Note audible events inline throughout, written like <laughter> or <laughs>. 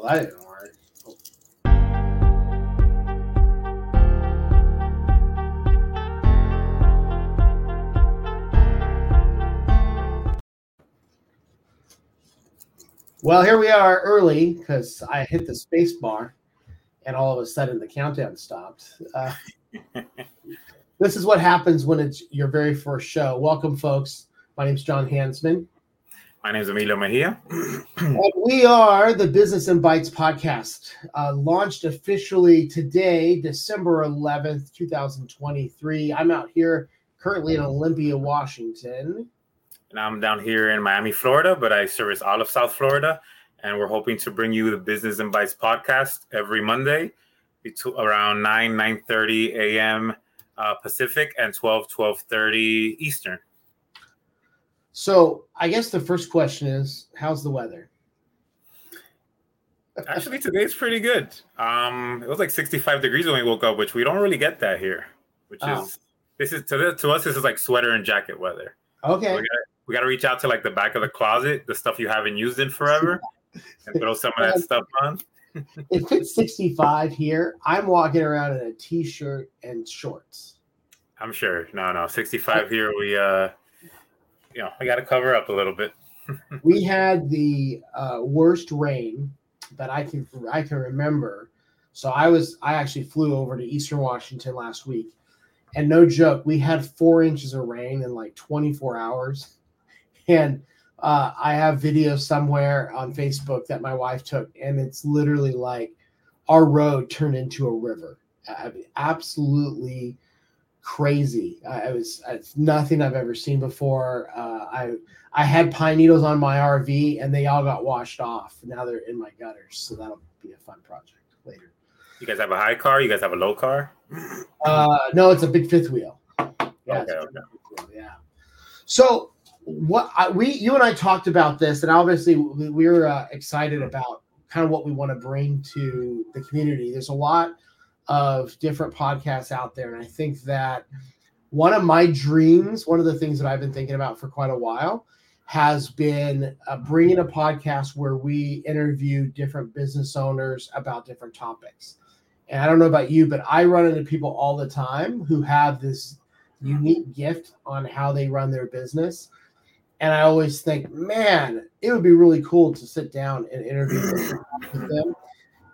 Well, that didn't work. Well, here we are early because I hit the space bar and all of a sudden the countdown stopped. Uh, <laughs> this is what happens when it's your very first show. Welcome, folks. My name is John Hansman. My name is Emilio Mejia. <clears throat> and we are the Business and Bytes podcast, uh, launched officially today, December 11th, 2023. I'm out here currently in Olympia, Washington. And I'm down here in Miami, Florida, but I service all of South Florida. And we're hoping to bring you the Business and Bytes podcast every Monday between around 9, 9 30 a.m. Uh, Pacific and 12, 12 30 Eastern. So I guess the first question is how's the weather? Actually, today's pretty good. Um, it was like 65 degrees when we woke up, which we don't really get that here. Which oh. is this is to, to us, this is like sweater and jacket weather. Okay. So we got to reach out to like the back of the closet, the stuff you haven't used in forever, <laughs> and throw some of that stuff on. <laughs> if it's 65 here, I'm walking around in a t-shirt and shorts. I'm sure. No, no, 65 here. We, uh, you know, I got to cover up a little bit. <laughs> we had the uh, worst rain that I can I can remember. So I was I actually flew over to Eastern Washington last week, and no joke, we had four inches of rain in like 24 hours. <laughs> And uh, I have video somewhere on Facebook that my wife took, and it's literally like our road turned into a river. Absolutely crazy. I was it's nothing I've ever seen before. Uh, I I had pine needles on my RV, and they all got washed off. Now they're in my gutters, so that'll be a fun project later. You guys have a high car? You guys have a low car? Uh, no, it's a big fifth wheel. Yeah, okay, okay. Wheel, yeah. So what I, we you and I talked about this, and obviously we, we're uh, excited about kind of what we want to bring to the community. There's a lot of different podcasts out there, and I think that one of my dreams, one of the things that I've been thinking about for quite a while, has been uh, bringing a podcast where we interview different business owners about different topics. And I don't know about you, but I run into people all the time who have this unique gift on how they run their business. And I always think, man, it would be really cool to sit down and interview them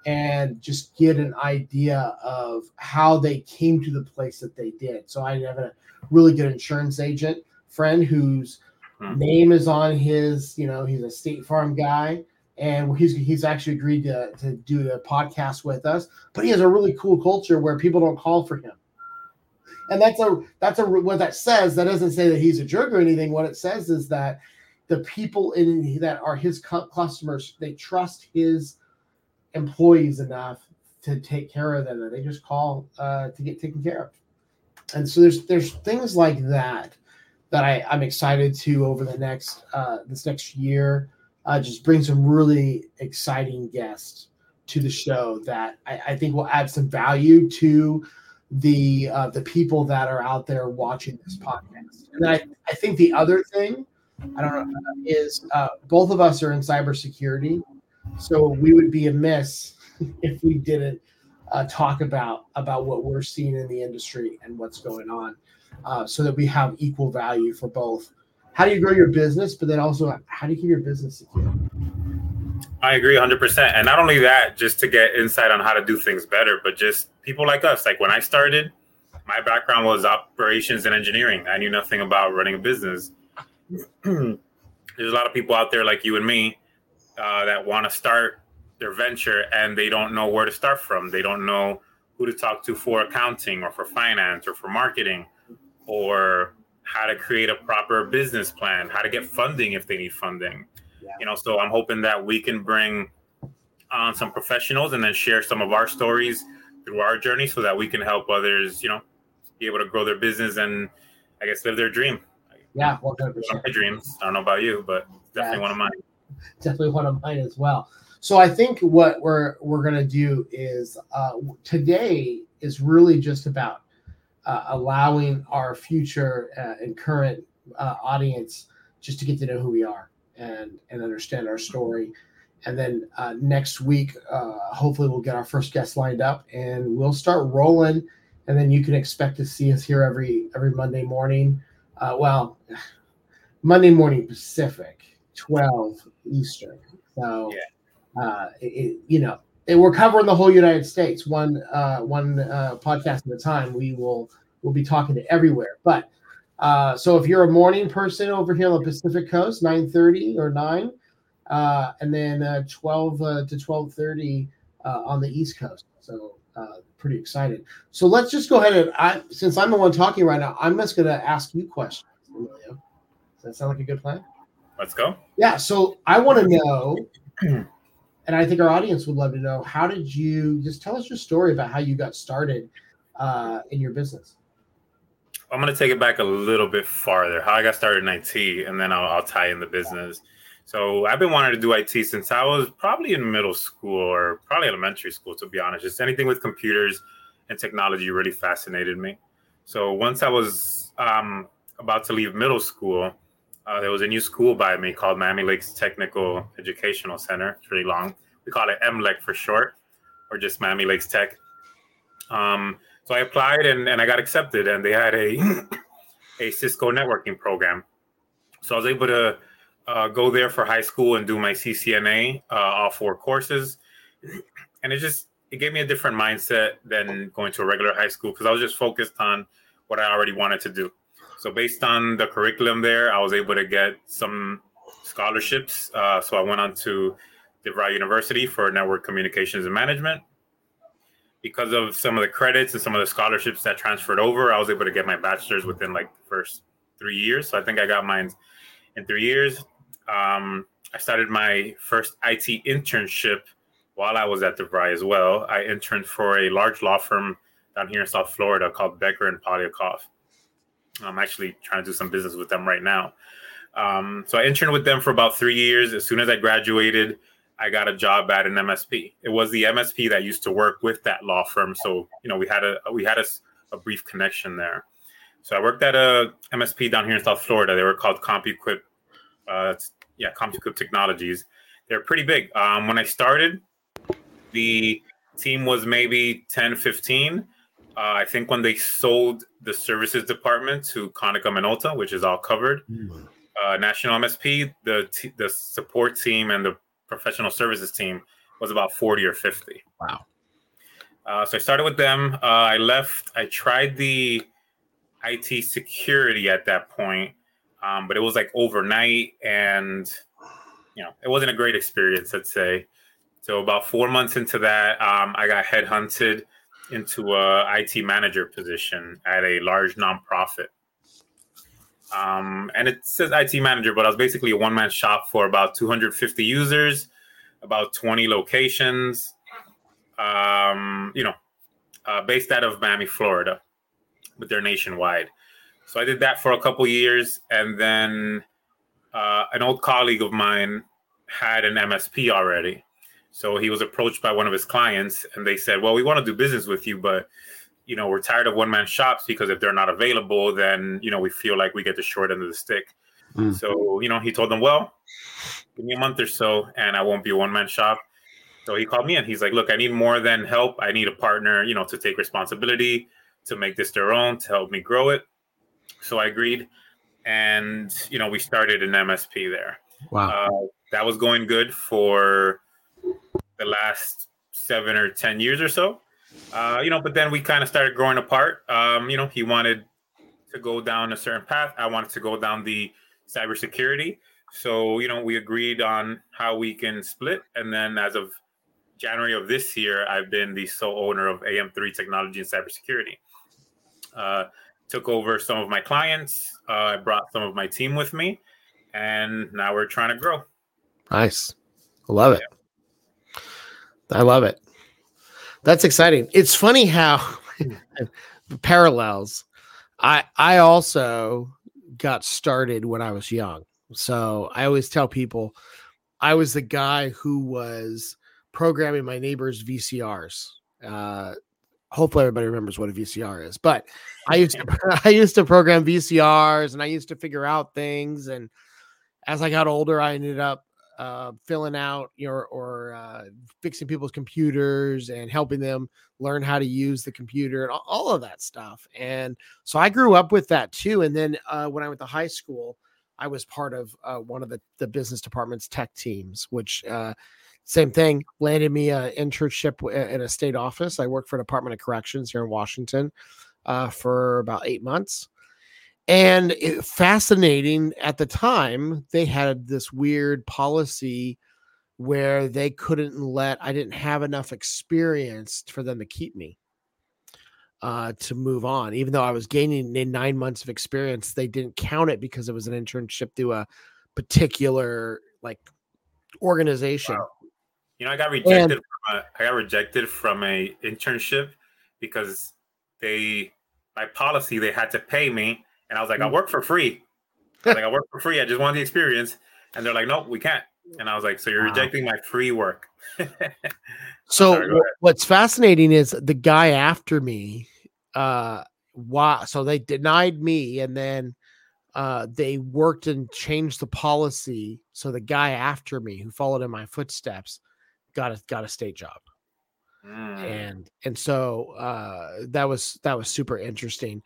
and just get an idea of how they came to the place that they did. So I have a really good insurance agent friend whose hmm. name is on his, you know, he's a State Farm guy. And he's he's actually agreed to, to do a podcast with us, but he has a really cool culture where people don't call for him and that's a that's a what that says. That doesn't say that he's a jerk or anything. What it says is that the people in that are his customers they trust his employees enough to take care of them that they just call uh, to get taken care of. And so there's there's things like that that I, I'm excited to over the next uh, this next year. Uh, just bring some really exciting guests to the show that I, I think will add some value to the uh, the people that are out there watching this podcast. And I, I think the other thing, I don't know, is uh, both of us are in cybersecurity, so we would be amiss <laughs> if we didn't uh, talk about about what we're seeing in the industry and what's going on, uh, so that we have equal value for both. How do you grow your business, but then also how do you keep your business secure? I agree 100%. And not only that, just to get insight on how to do things better, but just people like us. Like when I started, my background was operations and engineering. I knew nothing about running a business. <clears throat> There's a lot of people out there like you and me uh, that want to start their venture and they don't know where to start from. They don't know who to talk to for accounting or for finance or for marketing or how to create a proper business plan, how to get funding if they need funding you know, so I'm hoping that we can bring on some professionals and then share some of our stories through our journey so that we can help others, you know, be able to grow their business and I guess live their dream. Yeah, 100%. One of my dreams. I don't know about you, but definitely yeah, one of mine. <laughs> Definitely one of mine as well. So I think what we're we're gonna do is uh, today is really just about uh, allowing our future uh, and current uh, audience just to get to know who we are and and understand our story and then uh, next week, uh, hopefully, we'll get our first guest lined up, and we'll start rolling. And then you can expect to see us here every every Monday morning. Well, <sighs> Monday morning Pacific, twelve Eastern. So, yeah. uh, it, you know, and we're covering the whole United States, one uh, one uh, podcast at a time. We will we'll be talking to everywhere. But uh, so if you're a morning person over here on the Pacific Coast, nine thirty or nine, uh, and then uh, twelve uh, to twelve thirty uh, on the East Coast. So uh, pretty excited. So let's just go ahead and I, since I'm the one talking right now, I'm just going to ask you questions. Does that sound like a good plan? Let's go. Yeah. So I want to know. <clears throat> and I think our audience would love to know how did you just tell us your story about how you got started uh, in your business. I'm going to take it back a little bit farther. How I got started in IT, and then I'll, I'll tie in the business. So I've been wanting to do IT since I was probably in middle school or probably elementary school, to be honest. Just anything with computers and technology really fascinated me. So once I was um, about to leave middle school, uh, there was a new school by me called Miami Lakes Technical Educational Center. It's really long. We call it MLEC for short, or just Miami Lakes Tech. Um, so I applied and, and I got accepted, and they had a <coughs> a Cisco networking program. So I was able to uh, go there for high school and do my CCNA, uh, all four courses, <coughs> and it just it gave me a different mindset than going to a regular high school because I was just focused on what I already wanted to do. So based on the curriculum there, I was able to get some scholarships. Uh, so I went on to DeVry University for network communications and management. Because of some of the credits and some of the scholarships that transferred over, I was able to get my bachelor's within like the first three years. So I think I got mine in three years. Um, I started my first IT internship while I was at DeVry as well. I interned for a large law firm down here in South Florida called Becker and Poliakoff. I'm actually trying to do some business with them right now. Um, so I interned with them for about three years. As soon as I graduated, I got a job at an MSP. It was the MSP that used to work with that law firm. So you know we had a we had a, a brief connection there. So I worked at a MSP down here in South Florida. They were called CompuEquip. Uh, yeah, CompuEquip Technologies. They're pretty big. Um, when I started, the team was maybe 10, 15 uh, I think when they sold the services department to Konica Minolta, which is all covered, mm. uh, National MSP, the t- the support team and the professional services team was about 40 or 50. Wow. Uh, so I started with them. Uh, I left. I tried the IT security at that point, um, but it was like overnight, and you know it wasn't a great experience. I'd say. So about four months into that, um, I got headhunted into a IT manager position at a large nonprofit. Um, and it says IT manager, but I was basically a one man shop for about 250 users, about 20 locations, um, you know, uh, based out of Miami, Florida, but they're nationwide. So I did that for a couple years, and then uh, an old colleague of mine had an MSP already, so he was approached by one of his clients, and they said, "Well, we want to do business with you, but you know, we're tired of one man shops because if they're not available, then you know, we feel like we get the short end of the stick." Mm. So you know, he told them, "Well, give me a month or so, and I won't be a one man shop." So he called me and he's like, "Look, I need more than help. I need a partner, you know, to take responsibility, to make this their own, to help me grow it." So I agreed, and you know, we started an MSP there. Wow, uh, that was going good for the last seven or ten years or so. Uh, you know, but then we kind of started growing apart. Um, you know, he wanted to go down a certain path. I wanted to go down the cybersecurity. So, you know, we agreed on how we can split. And then as of January of this year, I've been the sole owner of AM3 Technology and Cybersecurity. Uh, took over some of my clients. Uh, I brought some of my team with me, and now we're trying to grow. Nice. Love it. Yeah. I love it. That's exciting. It's funny how <laughs> parallels. I I also got started when I was young. So I always tell people I was the guy who was programming my neighbor's VCRs. Uh, hopefully everybody remembers what a VCR is. But I used to <laughs> I used to program VCRs and I used to figure out things. And as I got older, I ended up uh, filling out your or uh, fixing people's computers and helping them learn how to use the computer and all of that stuff. And so I grew up with that too. And then uh, when I went to high school, I was part of uh, one of the, the business department's tech teams, which uh, same thing landed me an internship in a state office. I worked for Department of Corrections here in Washington uh, for about eight months. And it, fascinating at the time, they had this weird policy where they couldn't let, I didn't have enough experience for them to keep me uh, to move on. Even though I was gaining in nine months of experience, they didn't count it because it was an internship through a particular like organization. Wow. You know, I got rejected. And, from a, I got rejected from a internship because they, by policy, they had to pay me, and I was like, I mm. work for free. I <laughs> like, I work for free. I just want the experience, and they're like, No, we can't. And I was like, So you're wow. rejecting my free work. <laughs> so Sorry, what's fascinating is the guy after me. Uh, why? So they denied me, and then uh, they worked and changed the policy. So the guy after me, who followed in my footsteps, got a got a state job. Mm. And and so uh, that was that was super interesting.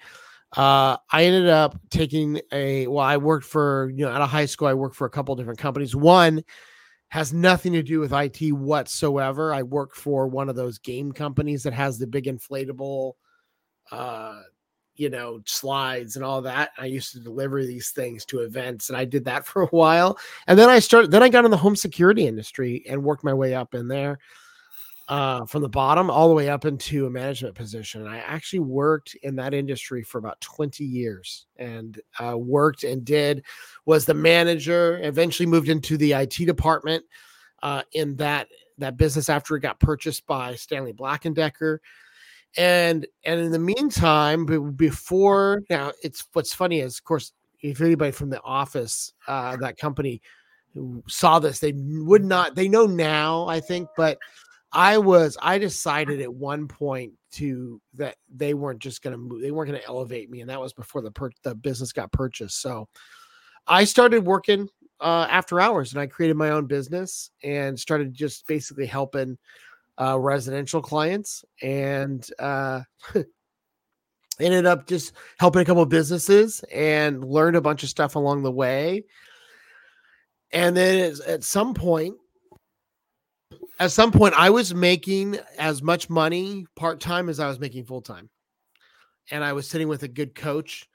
Uh, I ended up taking a well, I worked for you know out of high school, I worked for a couple different companies. One has nothing to do with IT whatsoever. I work for one of those game companies that has the big inflatable uh you know, slides and all that. I used to deliver these things to events and I did that <laughs> for a while. And then I started, then I got in the home security industry and worked my way up in there uh, from the bottom all the way up into a management position. I actually worked in that industry for about 20 years and uh, worked and did, was the manager, eventually moved into the IT department uh, in that, that business after it got purchased by Stanley Black and Decker and and in the meantime before now it's what's funny is of course if anybody from the office uh that company saw this they would not they know now i think but i was i decided at one point to that they weren't just going to move they weren't going to elevate me and that was before the per, the business got purchased so i started working uh after hours and i created my own business and started just basically helping uh, residential clients and uh, <laughs> ended up just helping a couple of businesses and learned a bunch of stuff along the way. And then at some point, at some point, I was making as much money part time as I was making full time. And I was sitting with a good coach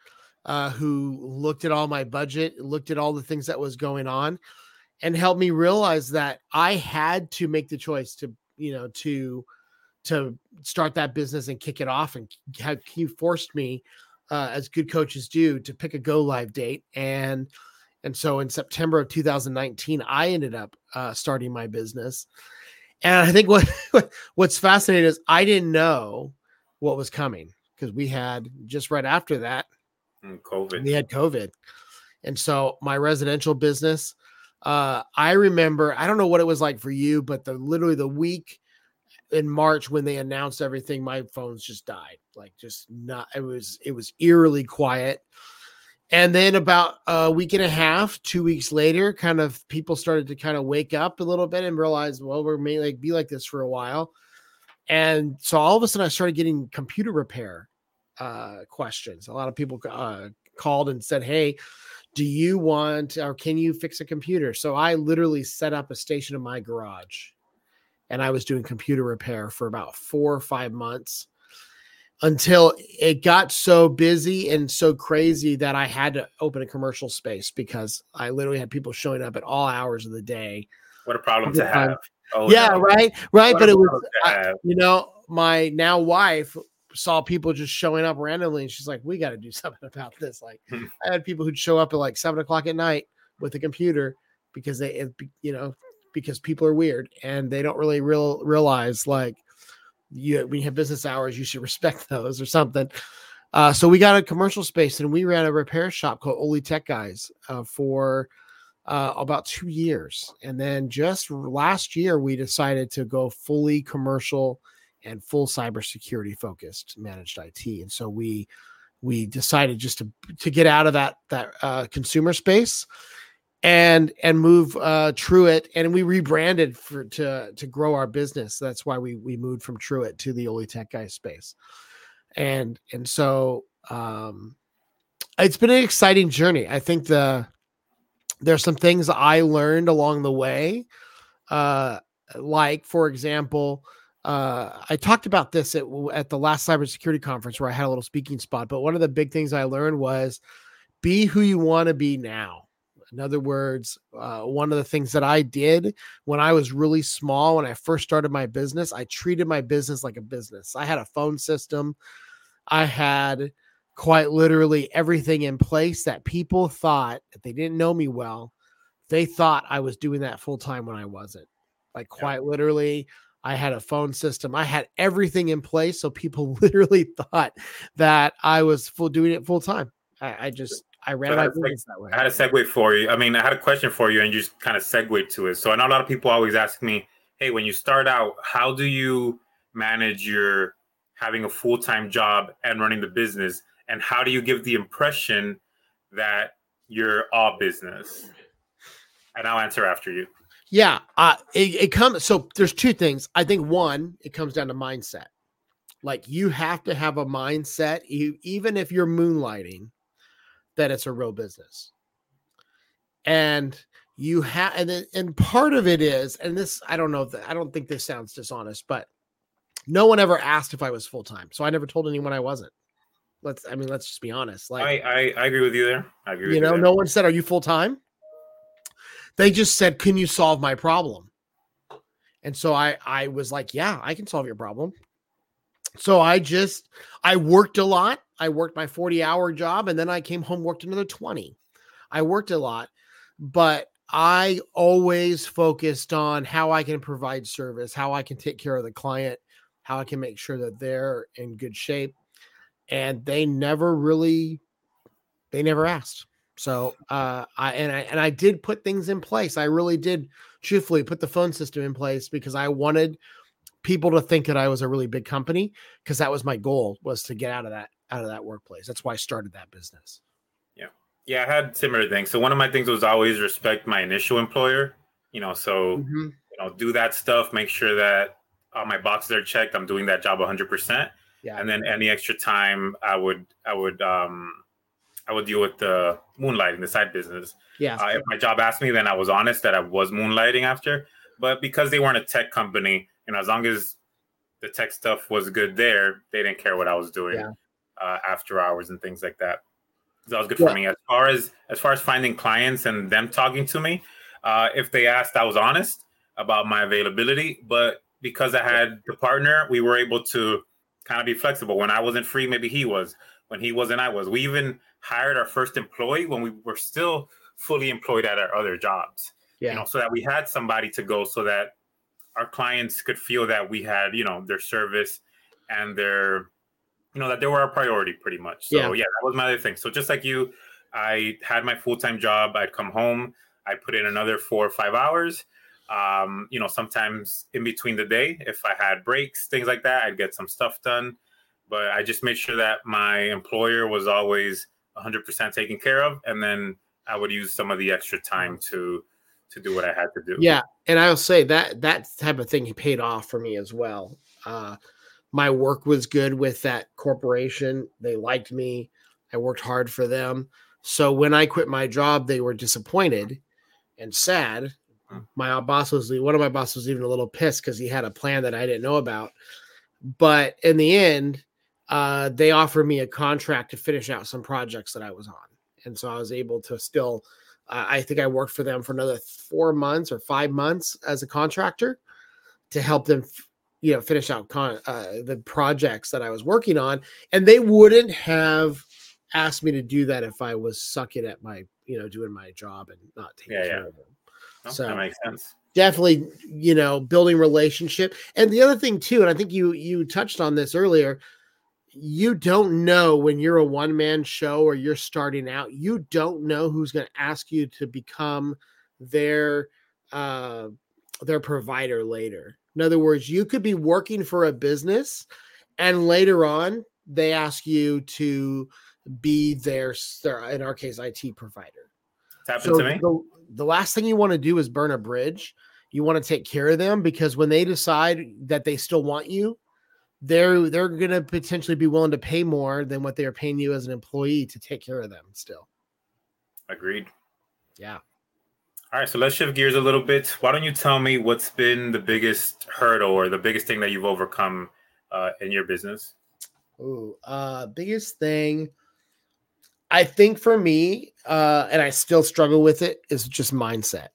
uh, who looked at all my budget, looked at all the things that was going on, and helped me realize that I had to make the choice to you know, to to start that business and kick it off. And he forced me, uh, as good coaches do, to pick a go live date. And and so in September of 2019, I ended up uh, starting my business. And I think <laughs> what what's fascinating is I didn't know what was coming because we had just right after that mm, COVID. We had COVID, and so my residential business uh, I remember, I don't know what it was like for you, but the literally the week in March when they announced everything, my phones just died. Like just not it was it was eerily quiet. And then about a week and a half, two weeks later, kind of people started to kind of wake up a little bit and realize, well, we're may like be like this for a while. And so all of a sudden I started getting computer repair uh questions. A lot of people uh called and said, Hey, do you want or can you fix a computer? So I literally set up a station in my garage and I was doing computer repair for about four or five months until it got so busy and so crazy that I had to open a commercial space because I literally had people showing up at all hours of the day. What a problem to have. Oh, yeah, no. right, right. What but it was, I, you know, my now wife saw people just showing up randomly, and she's like, "We got to do <laughs> something about this." Like, hmm. I had people who'd show up at like seven o'clock at night with a computer because they, you know, because people are weird and they don't really real realize like you when you have business hours, you should respect <laughs> those or something. Uh, so we got a commercial space and we ran a repair shop called Oli Tech Guys uh, for uh, about two years, and then just last year we decided to go fully commercial and full cybersecurity focused managed IT. And so we we decided just to to get out of that that uh, consumer space and and move uh Truett and we rebranded for to to grow our business. That's why we we moved from Truett to the Oli Tech Guy space. And and so um it's been an exciting journey. I think the there's some things I learned along the way. Uh like for example, uh, I talked about this at, at the last cybersecurity conference where I had a little speaking spot. But one of the big things I learned was be who you want to be now. In other words, uh, one of the things that I did when I was really small, when I first started my business, I treated my business like a business. I had a phone system, I had quite literally everything in place that people thought, if they didn't know me well, they thought I was doing that full time when I wasn't. Like, quite yeah. literally, I had a phone system. I had everything in place. So people <laughs> literally thought that I was full doing it full time. I, I just I ran so my business that way. I had a segue for you. I mean, I had a question for you, and you just kind of segued to it. So I know a lot of people always ask me, "Hey, when you start out, how do you manage your having a full time job and running the business, and how do you give the impression that you're all business?" And I'll answer after you. Yeah, uh, it, it comes. So there's two things. I think one, it comes down to mindset. Like you have to have a mindset, you, even if you're moonlighting, that it's a real business. And you have, and and part of it is, and this I don't know I don't think this sounds dishonest, but no one ever asked if I was full time, so I never told anyone I wasn't. Let's, I mean, let's just be honest. Like I, I, I agree with you there. I agree. You know, no one said, "Are you full time?" They just said, "Can you solve my problem?" And so I I was like, "Yeah, I can solve your problem." So I just I worked a lot. I worked my 40 hour job and then I came home worked another 20. I worked a lot, but I always focused on how I can provide service, how I can take care of the client, how I can make sure that they're in good shape. And they never really they never asked. So uh, I and I and I did put things in place. I really did truthfully put the phone system in place because I wanted people to think that I was a really big company because that was my goal was to get out of that out of that workplace. That's why I started that business. Yeah. Yeah, I had similar things. So one of my things was always respect my initial employer. You know, so mm-hmm. you know, do that stuff, make sure that all my boxes are checked. I'm doing that job 100. percent Yeah. And then any extra time I would I would um I would deal with the moonlighting, the side business. Yeah. Uh, if my job asked me, then I was honest that I was moonlighting after. But because they weren't a tech company, you know, as long as the tech stuff was good there, they didn't care what I was doing yeah. uh, after hours and things like that. That was good yeah. for me. As far as as far as finding clients and them talking to me, uh, if they asked, I was honest about my availability. But because I had the partner, we were able to kind of be flexible. When I wasn't free, maybe he was. When he wasn't, I was. We even hired our first employee when we were still fully employed at our other jobs. Yeah. You know, so that we had somebody to go so that our clients could feel that we had, you know, their service and their, you know, that they were our priority pretty much. So yeah, yeah that was my other thing. So just like you, I had my full time job. I'd come home. I put in another four or five hours. Um, you know, sometimes in between the day, if I had breaks, things like that, I'd get some stuff done. But I just made sure that my employer was always 100% taken care of, and then I would use some of the extra time to to do what I had to do. Yeah, and I'll say that that type of thing paid off for me as well. Uh, my work was good with that corporation. They liked me. I worked hard for them. So when I quit my job, they were disappointed and sad. My boss was one of my bosses was even a little pissed because he had a plan that I didn't know about. But in the end, uh, they offered me a contract to finish out some projects that I was on, and so I was able to still uh, I think I worked for them for another four months or five months as a contractor to help them, you know, finish out con- uh, the projects that I was working on. And they wouldn't have asked me to do that if I was sucking at my, you know, doing my job and not taking yeah, care yeah. of them. Oh, so that makes sense. Definitely, you know, building relationship. And the other thing too, and I think you you touched on this earlier, you don't know when you're a one man show or you're starting out, you don't know who's going to ask you to become their uh their provider later. In other words, you could be working for a business and later on they ask you to be their, their in our case IT provider. It's happened so to me. The, the last thing you want to do is burn a bridge. You want to take care of them because when they decide that they still want you, they're they're going to potentially be willing to pay more than what they're paying you as an employee to take care of them still. Agreed. Yeah. All right, so let's shift gears a little bit. Why don't you tell me what's been the biggest hurdle or the biggest thing that you've overcome uh, in your business? Oh, uh, biggest thing. I think for me, uh, and I still struggle with it, is just mindset.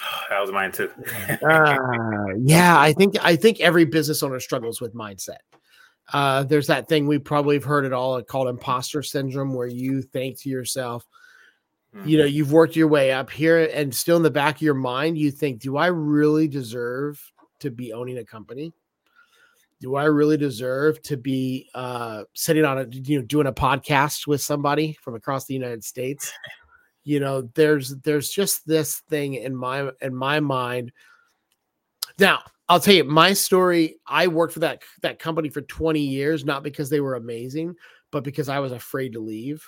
<sighs> that was mine too. <laughs> uh, yeah, I think I think every business owner struggles with mindset. Uh, there's that thing we probably have heard it all called imposter syndrome, where you think to yourself, mm-hmm. you know, you've worked your way up here, and still in the back of your mind, you think, "Do I really deserve to be owning a company? Do I really deserve to be uh, sitting on a, you know, doing a podcast with somebody from across the United States?" You know there's there's just this thing in my in my mind. Now i'll tell you my story i worked for that that company for 20 years not because they were amazing but because i was afraid to leave.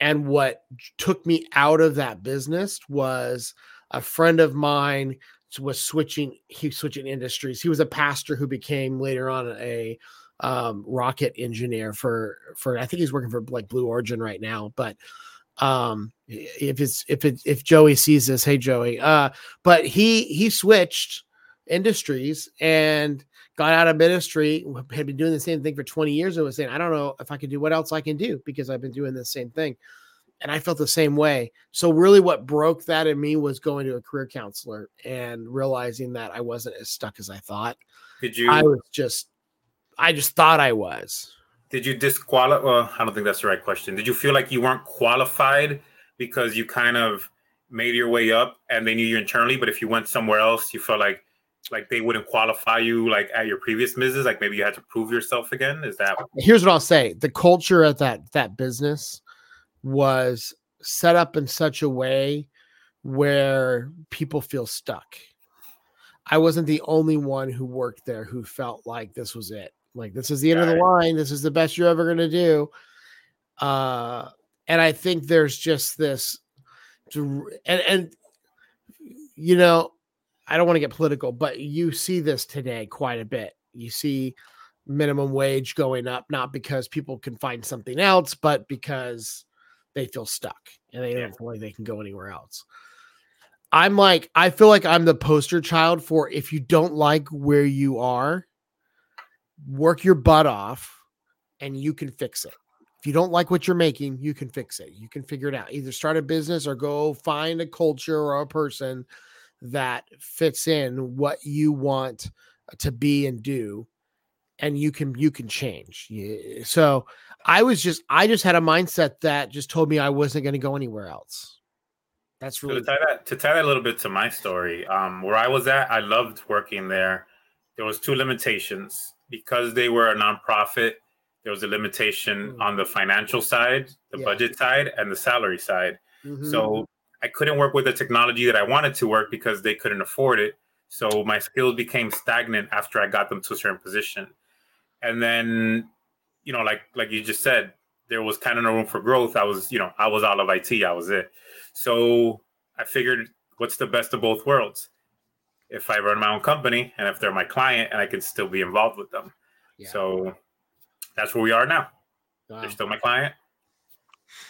And what took me out of that business was a friend of mine was switching he switching industries. He was a pastor who became later on a um, rocket engineer for for i think he's working for like blue origin right now but um if it's if it if joey sees this hey joey uh but he he switched industries and got out of ministry had been doing the same thing for 20 years and was saying i don't know if i can do what else i can do because i've been doing the same thing. And i felt the same way. So really what broke that in me was going to a career counselor and realizing that i wasn't as stuck as i thought. Did you i was just i just thought i was did you disqualify? Well, I don't think that's the right question. Did you feel like you weren't qualified because you kind of made your way up and they knew you internally, but if you went somewhere else, you felt like like they wouldn't qualify you like at your previous business? Like maybe you had to prove yourself again. Is that? Here's what I'll say: the culture at that that business was set up in such a way where people feel stuck. I wasn't the only one who worked there who felt like this was it. Like this is the end of the line. This is the best you're ever gonna do. Uh, and I think there's just this, and and you know, I don't want to get political, but you see this today quite a bit. You see minimum wage going up, not because people can find something else, but because they feel stuck and they don't feel like they can go anywhere else. I'm like, I feel like I'm the poster child for if you don't like where you are, work your butt off and you can fix it. If you don't like what you're making, you can fix it. You can figure it out. Either start a business or go find a culture or a person that fits in what you want to be and do and you can you can change. So I was just I just had a mindset that just told me I wasn't going to go anywhere else. That's really so to tie that to tie that a little bit to my story. Um, where I was at, I loved working there. There was two limitations because they were a nonprofit, there was a limitation mm-hmm. on the financial side, the yeah. budget side, and the salary side. Mm-hmm. So I couldn't work with the technology that I wanted to work because they couldn't afford it. So my skills became stagnant after I got them to a certain position. And then, you know, like like you just said, there was kind of no room for growth. I was, you know, I was out of IT. I was it. So I figured, what's the best of both worlds? If I run my own company and if they're my client and I can still be involved with them. Yeah. So that's where we are now. Wow. They're still my client.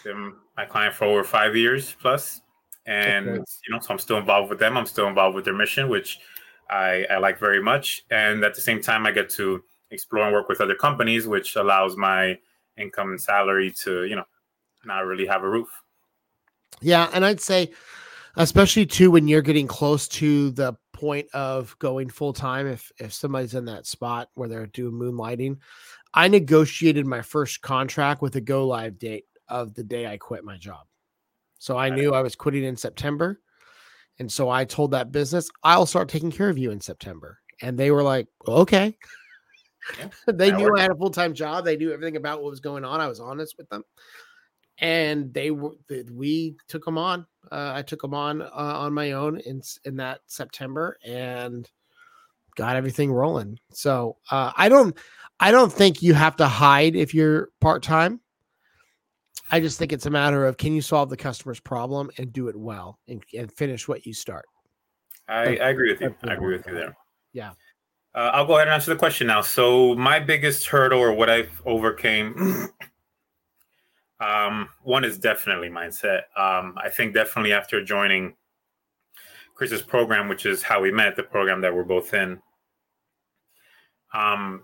Been my client for over five years plus. And okay. you know, so I'm still involved with them. I'm still involved with their mission, which I, I like very much. And at the same time, I get to explore and work with other companies, which allows my income and salary to, you know, not really have a roof. Yeah. And I'd say, especially too, when you're getting close to the point of going full time if if somebody's in that spot where they're doing moonlighting. I negotiated my first contract with a go live date of the day I quit my job. So I knew I was quitting in September. And so I told that business, I'll start taking care of you in September. And they were like, okay. Yeah, <laughs> they knew works. I had a full time job. They knew everything about what was going on. I was honest with them and they were we took them on. Uh, I took them on uh, on my own in in that September and got everything rolling. So uh, I don't I don't think you have to hide if you're part time. I just think it's a matter of can you solve the customer's problem and do it well and, and finish what you start. I, I agree with you. I agree with you there. Yeah. Uh, I'll go ahead and answer the question now. So my biggest hurdle or what I've overcame, um, one is definitely mindset. Um, I think definitely after joining Chris's program, which is how we met, the program that we're both in, um,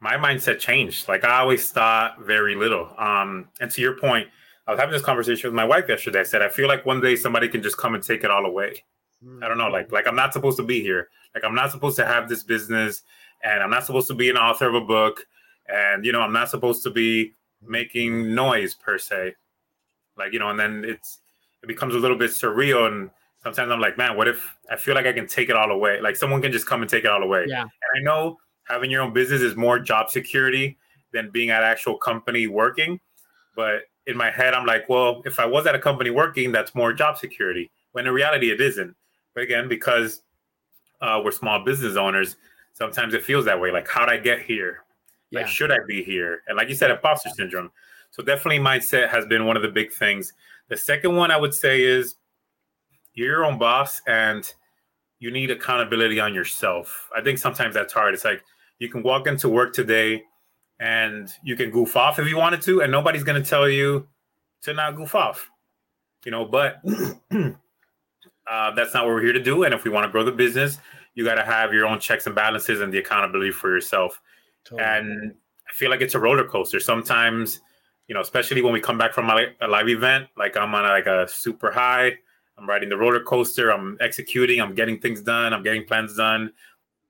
my mindset changed. Like I always thought very little. Um, and to your point, I was having this conversation with my wife yesterday. I said, I feel like one day somebody can just come and take it all away. I don't know, like like I'm not supposed to be here. Like I'm not supposed to have this business, and I'm not supposed to be an author of a book, and you know I'm not supposed to be making noise per se. Like you know, and then it's it becomes a little bit surreal, and sometimes I'm like, man, what if I feel like I can take it all away? Like someone can just come and take it all away. Yeah. And I know having your own business is more job security than being at actual company working, but in my head, I'm like, well, if I was at a company working, that's more job security. When in reality, it isn't. But again, because uh, we're small business owners, sometimes it feels that way. Like, how'd I get here? Like, Yeah. should I be here? And like you said, imposter syndrome. So definitely mindset has been one of the big things. The second one I would say is you're your own boss and you need accountability on yourself. I think sometimes that's hard. It's like you can walk into work today and you can goof off if you wanted to, and nobody's going to tell you to not goof off. You know, but <clears throat> uh, that's not what we're here to do. And if we want to grow the business, you got to have your own checks and balances and the accountability for yourself. Totally. And I feel like it's a roller coaster. Sometimes, you know, especially when we come back from a, live event, like I'm on a, like a super high. I'm riding the roller coaster. I'm executing. I'm getting things done. I'm getting plans done.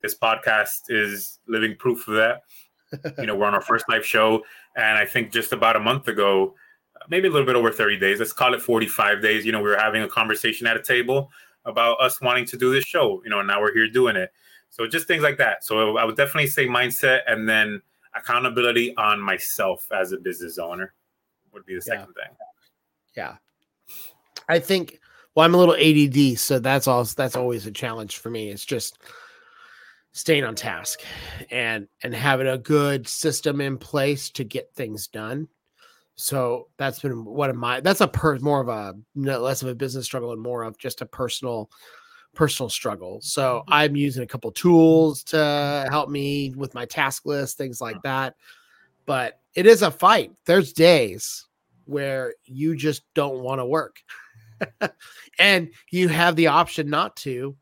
This podcast is living proof of that. you know, we're on our first live show, and I think just about a month ago, maybe a little bit over 30 days. Let's call it 45 days. You know, we were having a conversation at a table about us wanting to do this show. You know, and now we're here doing it. So just things like that. So I would definitely say mindset, and then accountability on myself as a business owner would be the Yeah. second thing. Yeah. I think well, I'm a little ADD, so that's all that's always a challenge for me. It's just staying on task and and having a good system in place to get things done. So that's been one of my that's a per more of a no, less of a business struggle and more of just a personal personal struggle. So I'm using a couple tools to help me with my task list, things like that. But it is a fight. There's days where you just don't want to work. <laughs> and you have the option not to,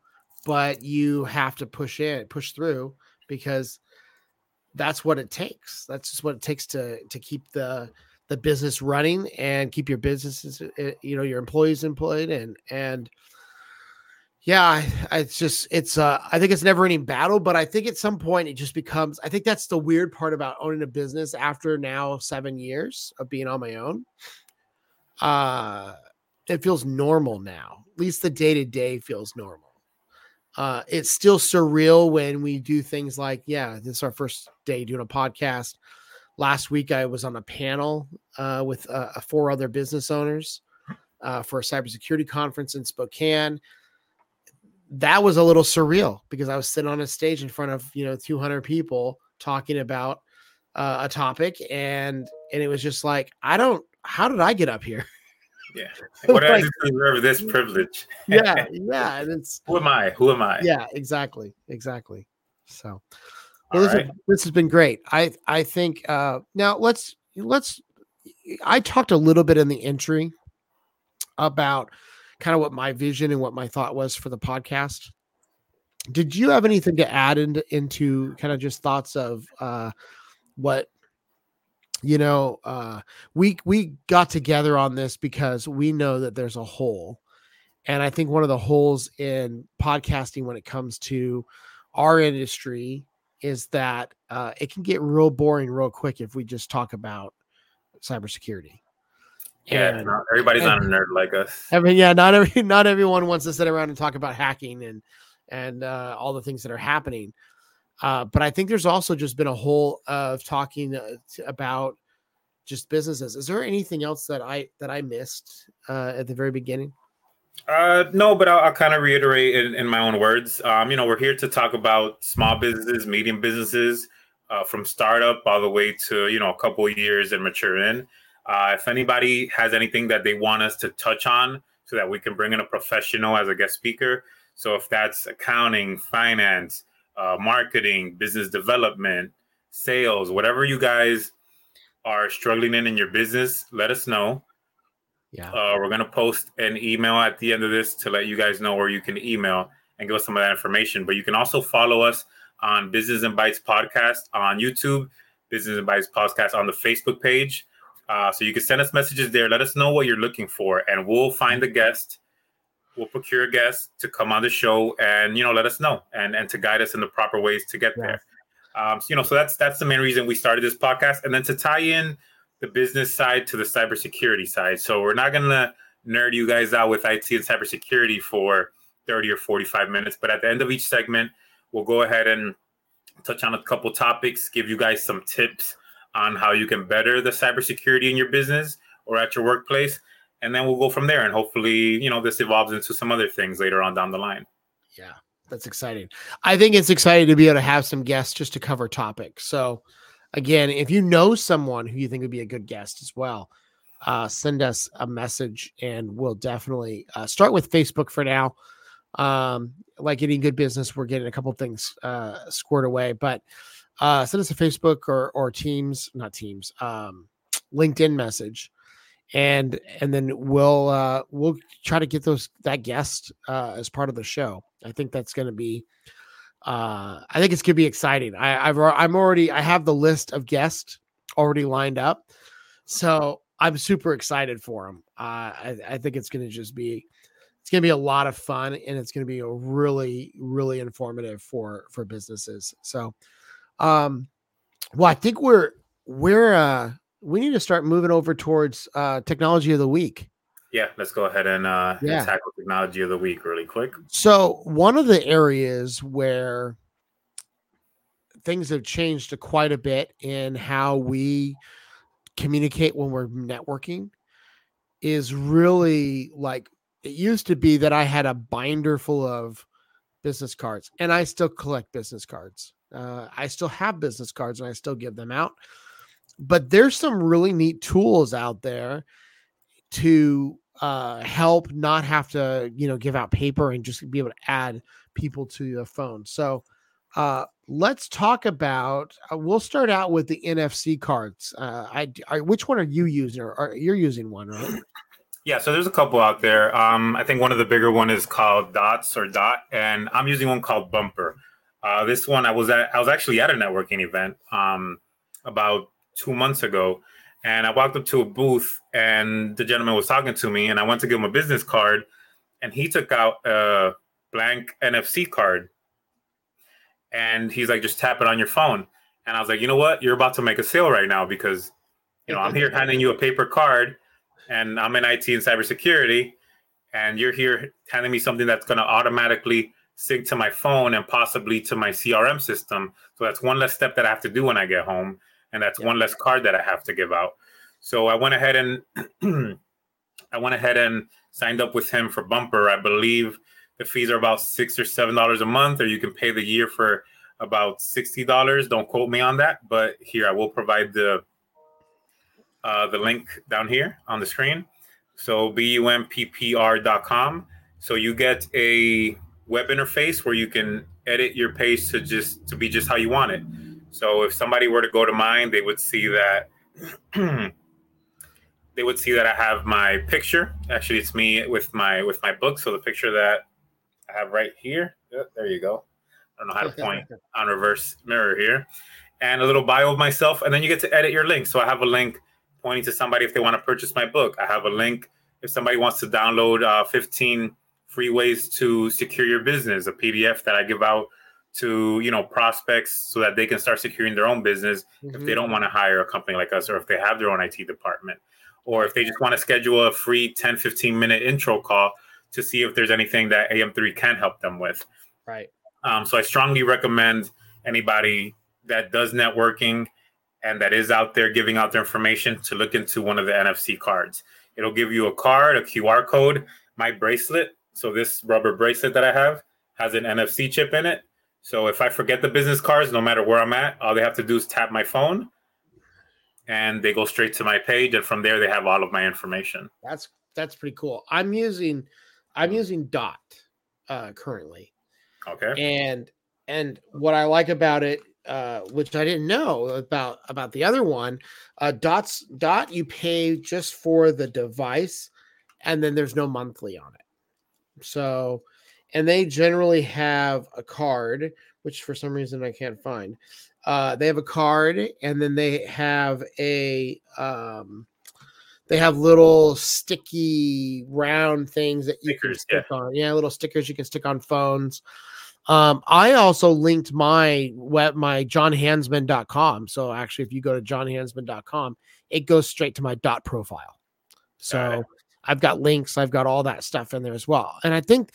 but you have to push in, push through because that's what it takes. That's just what it takes to to keep the the business running and keep your businesses, uh, you know, your employees employed and and yeah, I, it's just it's uh I think it's never ending battle, but I think at some point it just becomes I think that's the weird part about owning a business after now seven years of being on my own. Uh it feels normal now. At least the day to day feels normal. Uh, it's still surreal when we do things like, yeah, this is our first day doing a podcast. Last week, I was on a panel uh, with uh, four other business owners uh, for a cybersecurity conference in Spokane. That was a little surreal because I was sitting on a stage in front of you know 200 people talking about uh, a topic, and and it was just like, I don't. How did I get up here? Yeah. <laughs> What did I Like- deserve this privilege? <laughs> yeah, <laughs> yeah, and it's Who am I? Who am I? yeah exactly exactly so well this, right. is, this has been great i i think uh now let's let's i talked a little bit in the entry about kind of what my vision and what my thought was for the podcast did you have anything to add into, kind of just thoughts of uh what you know uh we we got together on this because we know that there's a hole and I think one of the holes in podcasting when it comes to our industry is that uh, it can get real boring real quick if we just talk about cybersecurity. Yeah, not- everybody's and- not a nerd like us. I mean, yeah, not every <laughs> not everyone wants to sit around and talk about hacking and and uh, all the things that are happening. Uh, but I think there's also just been a whole of talking uh, about just businesses. Is there anything else that I that I missed uh, at the very beginning? Uh, no, but I'll, I'll kind of reiterate in, in my own words. Um, you know, we're here to talk about small businesses, medium businesses, uh, from startup all the way to you know a couple of years and mature in. Uh, if anybody has anything that they want us to touch on so that we can bring in a professional as a guest speaker. So if that's accounting, finance, uh, marketing, business development, sales, whatever you guys are struggling in in your business, let us know. Yeah. Uh, we're going to post an email at the end of this to let you guys know where you can email and give us some of that information. But you can also follow us on Business and Bytes podcast on YouTube, Business and Bytes podcast on the Facebook page. Uh, so you can send us messages there. Let us know what you're looking for, and we'll find a guest. We'll procure a guest to come on the show, and you know, let us know and and to guide us in the proper ways to get there. Um, so, you know, so that's that's the main reason we started this podcast, and then to tie in the business side to the cybersecurity side. So we're not gonna nerd you guys out with IT and cybersecurity for 30 or 45 minutes, but at the end of each segment, we'll go ahead and touch on a couple topics, give you guys some tips on how you can better the cybersecurity in your business or at your workplace. And then we'll go from there. And hopefully, you know, this evolves into some other things later on down the line. Yeah, that's exciting. I think it's exciting to be able to have some guests just to cover topics. So, again, if you know someone who you think would be a good guest as well, uh, send us a message and we'll definitely uh, start with Facebook for now. Um, like any good business, we're getting a couple things uh, squared away, but uh, send us a Facebook or or Teams, not Teams, um, LinkedIn message, and and then we'll uh, we'll try to get those that guest uh, as part of the show. I think that's going to be. Uh, I think it's gonna be exciting. I, I've I'm already I have the list of guests already lined up, so I'm super excited for them. Uh, I, I think it's gonna just be it's going to be a lot of fun and it's going to be a really really informative for for businesses so um well i think we're we're uh we need to start moving over towards uh technology of the week yeah let's go ahead and uh yeah. tackle technology of the week really quick so one of the areas where things have changed quite a bit in how we communicate when we're networking is really like it used to be that I had a binder full of business cards, and I still collect business cards. Uh, I still have business cards, and I still give them out. But there's some really neat tools out there to uh, help not have to, you know, give out paper and just be able to add people to your phone. So uh, let's talk about. Uh, we'll start out with the NFC cards. Uh, I, I, which one are you using? Or, you're using one, right? Yeah, so there's a couple out there. Um, I think one of the bigger one is called Dots or Dot, and I'm using one called Bumppr. Uh, this one I was at, I was actually at a networking event um, about two months ago, and I walked up to a booth, and the gentleman was talking to me, and I went to give him a business card, and he took out a blank NFC card, and he's like, "Just tap it on your phone." And I was like, "You know what? You're about to make a sale right now because, you know, I'm here handing you a paper card." and I'm in IT and cybersecurity, and you're here handing me something that's going to automatically sync to my phone and possibly to my CRM system. So that's one less step that I have to do when I get home, and that's yeah. one less card that I have to give out. So I went ahead and <clears throat> I went ahead and signed up with him for Bumppr. I believe the fees are about six or seven dollars a month, or you can pay the year for about sixty dollars. Don't quote me on that, but here I will provide the uh, the link down here on the screen. So bumppr.com. So you get a web interface where you can edit your page to just to be just how you want it. So if somebody were to go to mine, they would see that <clears throat> they would see that I have my picture. Actually, it's me with my with my book. So the picture that I have right here. there you go. I don't know how to point on reverse mirror here. And a little bio of myself, and then you get to edit your link. So I have a link pointing to somebody if they want to purchase my book. I have a link if somebody wants to download uh, 15 free ways to secure your business, a PDF that I give out to you know prospects so that they can start securing their own business mm-hmm. if they don't want to hire a company like us or if they have their own IT department or if they just want to schedule a free 10 15 minute intro call to see if there's anything that AM3 can help them with. Right. Um, so I strongly recommend anybody that does networking and that is out there giving out their information to look into one of the NFC cards. It'll give you a card, a QR code, my bracelet. So this rubber bracelet that I have has an NFC chip in it. So if I forget the business cards, no matter where I'm at, all they have to do is tap my phone and they go straight to my page, and from there they have all of my information. That's that's pretty cool. I'm using I'm using Dot uh, currently. Okay. And and what I like about it, uh, which I didn't know about about the other one, uh, Dots Dot you pay just for the device, and then there's no monthly on it. So, and they generally have a card, which for some reason I can't find. Uh, they have a card, and then they have a um, they have little sticky round things that you stickers, can stick yeah. on. Yeah, little stickers you can stick on phones. Um, I also linked my web my johnhansman.com. So actually, if you go to johnhansman.com, it goes straight to my dot profile. So I've got links, I've got all that stuff in there as well. And I think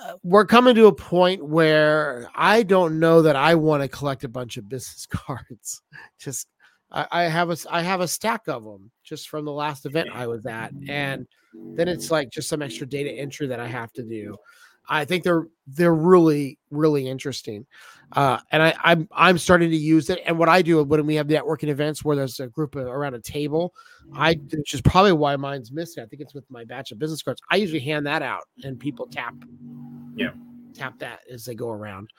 uh, we're coming to a point where I don't know that I want to collect a bunch of business <laughs> cards. Just I, I have a I have a stack of them just from the last event I was at, and then it's like just some extra data entry that I have to do. I think they're they're really really interesting, uh, and I, I'm I'm starting to use it. And what I do when we have networking events where there's a group of, around a table, I which is probably why mine's missing. I think it's with my batch of business cards. I usually hand that out, and people tap, yeah, tap that as they go around.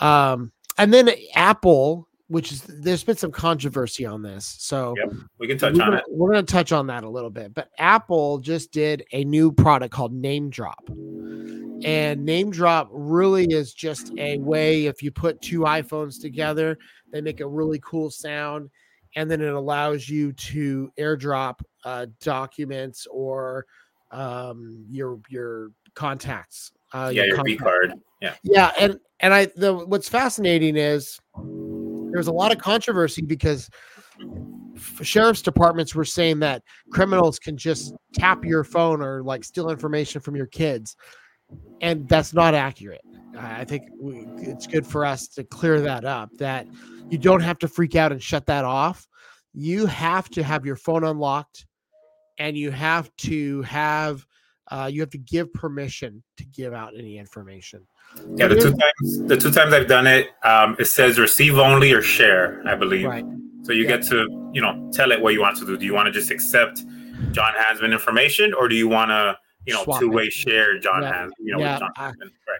Um, and then Apple which is there's been some controversy on this. So yep, we can touch on gonna, it. We're going to touch on that a little bit. But Apple just did a new product called NameDrop. And NameDrop really is just a way if you put two iPhones together, they make a really cool sound and then it allows you to airdrop uh, documents or um, your your contacts. Uh, yeah, your, your card. Yeah. Yeah, and and I the what's fascinating is there's a lot of controversy because sheriff's departments were saying that criminals can just tap your phone or like steal information from your kids and that's not accurate i think we, it's good for us to clear that up that you don't have to freak out and shut that off you have to have your phone unlocked and you have to have uh, you have to give permission to give out any information yeah, the two times the two times I've done it, um, it says receive only or share, I believe. Right. So you yeah. get to, you know, tell it what you want to do. Do you want to just accept John Hansman information, or do you want to, you know, two way share John yeah. Has, you know, yeah. I.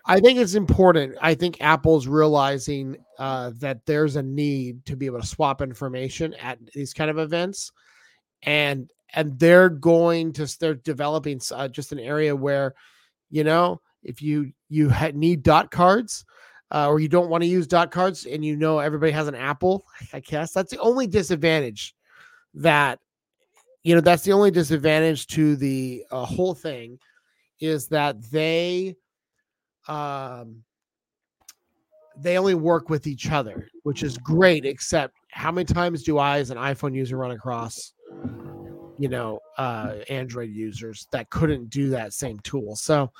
I think it's important. I think Apple's realizing uh, that there's a need to be able to swap information at these kind of events, and and they're going to they're developing uh, just an area where, you know, if you you need dot cards uh, or you don't want to use dot cards and you know everybody has an apple i guess that's the only disadvantage that you know that's the only disadvantage to the uh, whole thing is that they um they only work with each other which is great except how many times do i as an iphone user run across you know uh android users that couldn't do that same tool so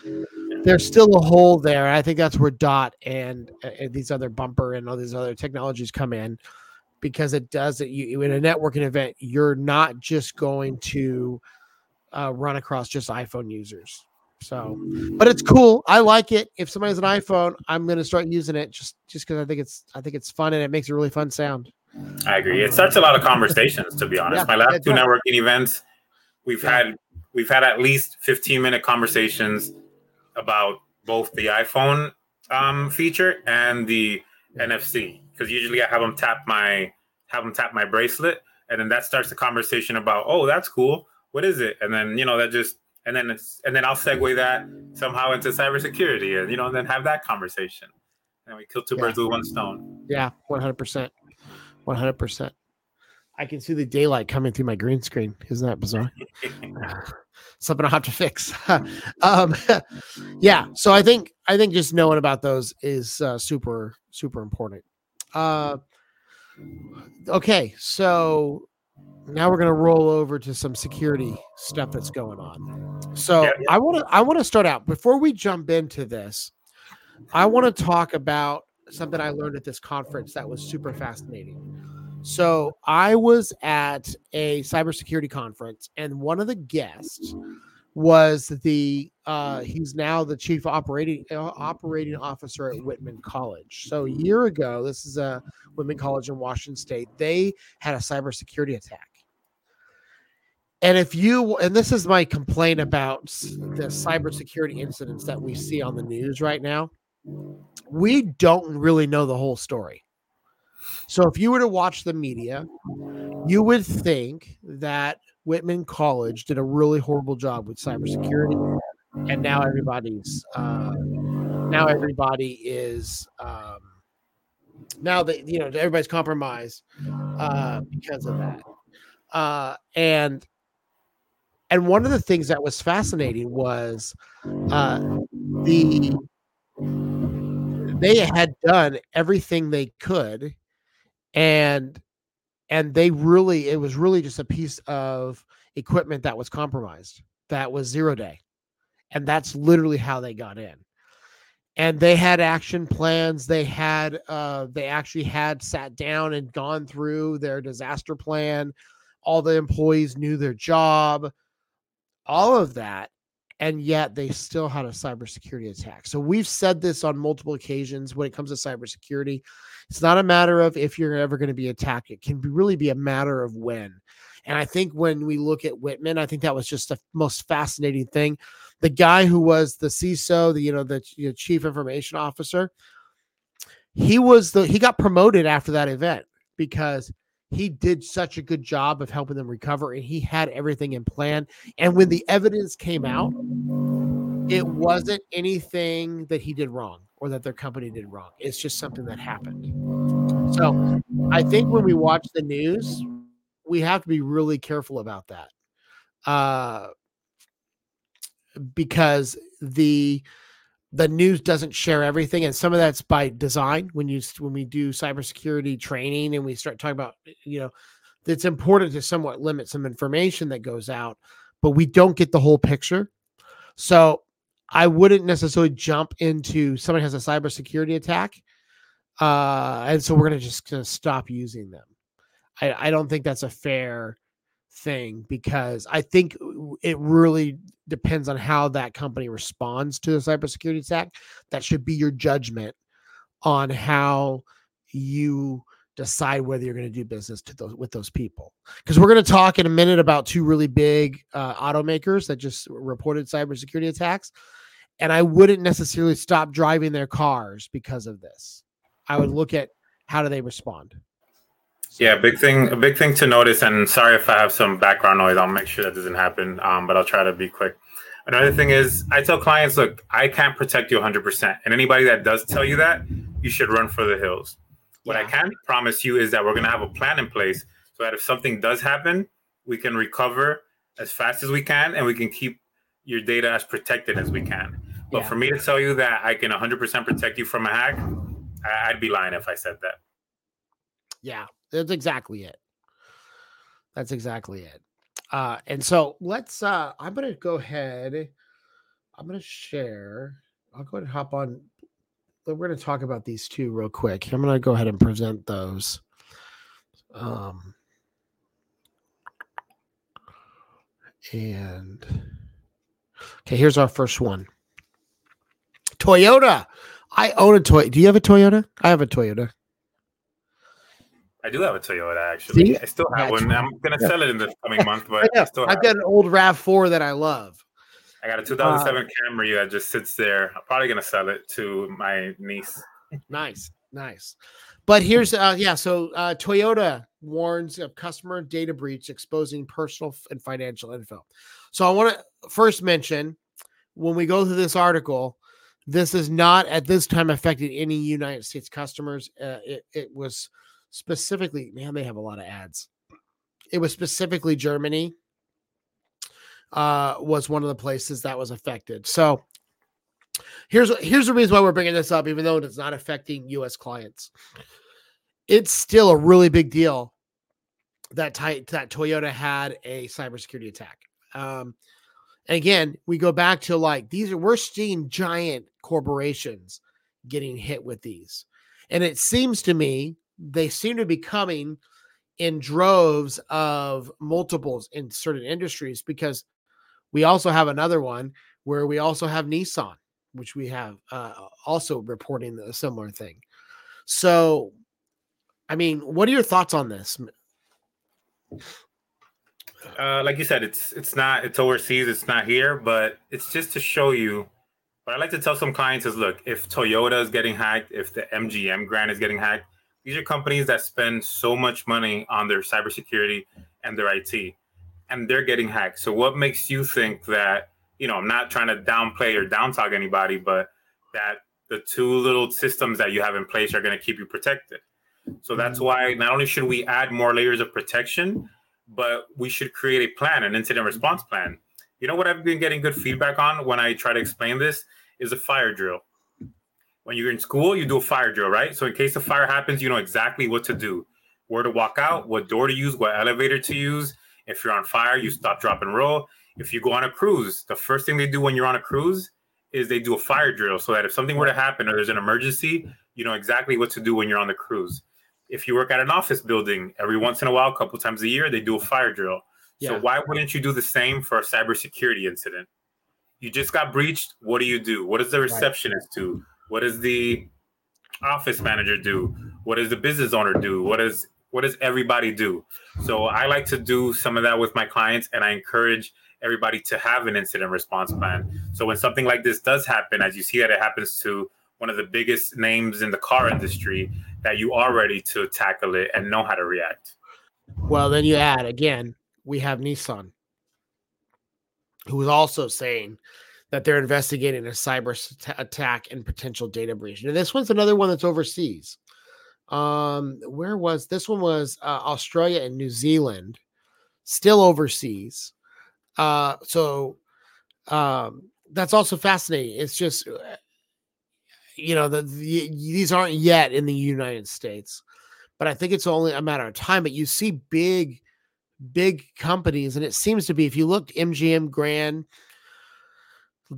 there's still a hole there. I think that's where Dot and, uh, and these other Bumppr and all these other technologies come in because it does it. You in a networking event, you're not just going to uh, run across just iPhone users. So, but it's cool. I like it. If somebody has an iPhone, I'm going to start using it just just because I think it's I think it's fun and it makes a really fun sound. I agree. It starts a lot of conversations. To be honest, yeah, my last two networking events, we've yeah. had we've had at least 15 minute conversations about both the iPhone um, feature and the NFC because usually I have them tap my have them tap my bracelet, and then that starts the conversation about oh that's cool, what is it? And then you know that just and then it's and then I'll segue that somehow into cybersecurity, and you know and then have that conversation, and we kill two yeah. birds with one stone. Yeah, one hundred percent, one hundred percent. I can see the daylight coming through my green screen. Isn't that bizarre? <laughs> Something I have to fix. <laughs> um, <laughs> yeah. So I think I think just knowing about those is uh, super super important. Uh, okay, so now we're gonna roll over to some security stuff that's going on. So yeah, yeah. I want to I want to start out before we jump into this. I want to talk about something I learned at this conference that was super fascinating. So I was at a cybersecurity conference, and one of the guests was the uh, he's now the chief operating uh, operating officer at Whitman College. So a year ago, this is a Whitman College in Washington State. They had a cybersecurity attack. And if you and this is my complaint about the cybersecurity incidents that we see on the news right now, we don't really know the whole story. So if you were to watch the media, you would think that Whitman College did a really horrible job with cybersecurity, and now everybody's uh, now everybody is um, now that you know everybody's compromised uh, because of that. Uh, and and one of the things that was fascinating was uh, the they had done everything they could and and they really it was really just a piece of equipment that was compromised that was zero day and that's literally how they got in. And they had action plans they had uh they actually had sat down and gone through their disaster plan. All the employees knew their job. All of that and yet they still had a cybersecurity attack. So we've said this on multiple occasions when it comes to cybersecurity. It's not a matter of if you're ever going to be attacked. It can really be a matter of when. And I think when we look at Whitman, I think that was just the most fascinating thing. The guy who was the CISO, the you know the you know, chief information officer, he was the he got promoted after that event because he did such a good job of helping them recover and he had everything in plan. And when the evidence came out it wasn't anything that he did wrong or that their company did wrong. It's just something that happened. So i think when we watch the news we have to be really careful about that uh because the the news doesn't share everything and some of that's by design. When you when we do cybersecurity training and we start talking about you know it's important to somewhat limit some information that goes out but we don't get the whole picture. So i wouldn't necessarily jump into somebody has a cybersecurity attack uh and so we're to just gonna stop using them. I i don't think that's a fair thing because I think it really depends on how that company responds to the cybersecurity attack. That should be your judgment on how you decide whether you're going to do business to those with those people. Because we're going to talk in a minute about two really big uh, automakers that just reported cybersecurity attacks, and I wouldn't necessarily stop driving their cars because of this. I would look at how do they respond. Yeah, big thing, a big thing to notice. And sorry if I have some background noise. I'll make sure that doesn't happen. Um, but I'll try to be quick. Another thing is, I tell clients, look, I can't protect you 100%. And anybody that does tell you that, you should run for the hills. What yeah. I can promise you is that we're going to have a plan in place so that if something does happen, we can recover as fast as we can and we can keep your data as protected as we can. But yeah. for me to tell you that I can 100% protect you from a hack, I'd be lying if I said that. Yeah, that's exactly it. That's exactly it. Uh, and so let's uh I'm gonna go ahead. I'm gonna share. I'll go ahead and hop on. We're gonna talk about these two real quick. I'm gonna go ahead and present those. Um and okay, here's our first one. Toyota. I own a Toyota. Do you have a Toyota? I have a Toyota. I do have a Toyota actually. See? I still have one. I'm gonna sell it in the coming <laughs> month, but I still I've got an old Rav Four that I love. I got a 2007 uh, Camry that just sits there. I'm probably gonna sell it to my niece. <laughs> Nice, nice. But here's uh yeah, so uh Toyota warns of customer data breach exposing personal and financial info. So I want to first mention when we go through this article, this is not at this time affecting any United States customers. Uh, it, it was specifically, man, they have a lot of ads. It was specifically Germany uh, was one of the places that was affected. So here's here's the reason why we're bringing this up, even though it's not affecting U.S. clients. It's still a really big deal that that Toyota had a cybersecurity attack. Um, and again, we go back to like these are we're seeing giant corporations getting hit with these, and it seems to me they seem to be coming in droves of multiples in certain industries because We also have another one where we also have Nissan, which we have uh, also reporting a similar thing. So, I mean, what are your thoughts on this? Uh, like you said, it's it's not it's overseas, it's not here, but it's just to show you. What I like to tell some clients is, look, if Toyota is getting hacked, if the MGM Grand is getting hacked, these are companies that spend so much money on their cybersecurity and their IT, and they're getting hacked. So, what makes you think that? You know, I'm not trying to downplay or downtalk anybody, but that the two little systems that you have in place are going to keep you protected. So that's mm-hmm. why not only should we add more layers of protection, but we should create a plan, an incident response plan. You know what I've been getting good feedback on when I try to explain this is a fire drill. When you're in school, you do a fire drill, right? So in case a fire happens, you know exactly what to do, where to walk out, what door to use, what elevator to use. If you're on fire, you stop, drop, and roll. If you go on a cruise, the first thing they do when you're on a cruise is they do a fire drill so that if something were to happen or there's an emergency, you know exactly what to do when you're on the cruise if you work at an office building, every once in a while, a couple times a year, they do a fire drill. Yeah. So why wouldn't you do the same for a cybersecurity incident? You just got breached. What do you do? What does the receptionist do? What does the office manager do? What does the business owner do? What does what does everybody do? So I like to do some of that with my clients, and I encourage everybody to have an incident response plan. So when something like this does happen, as you see that it happens to one of the biggest names in the car industry, that you are ready to tackle it and know how to react. Well, then you add again, we have Nissan, who is also saying that they're investigating a cyber attack and potential data breach. And this one's another one that's overseas. Um, where was this one? Was uh, Australia and New Zealand, still overseas. Uh, so um, that's also fascinating. It's just uh, you know, the, the, these aren't yet in the United States, but I think it's only a matter of time. But you see big, big companies, and it seems to be if you look MGM Grand,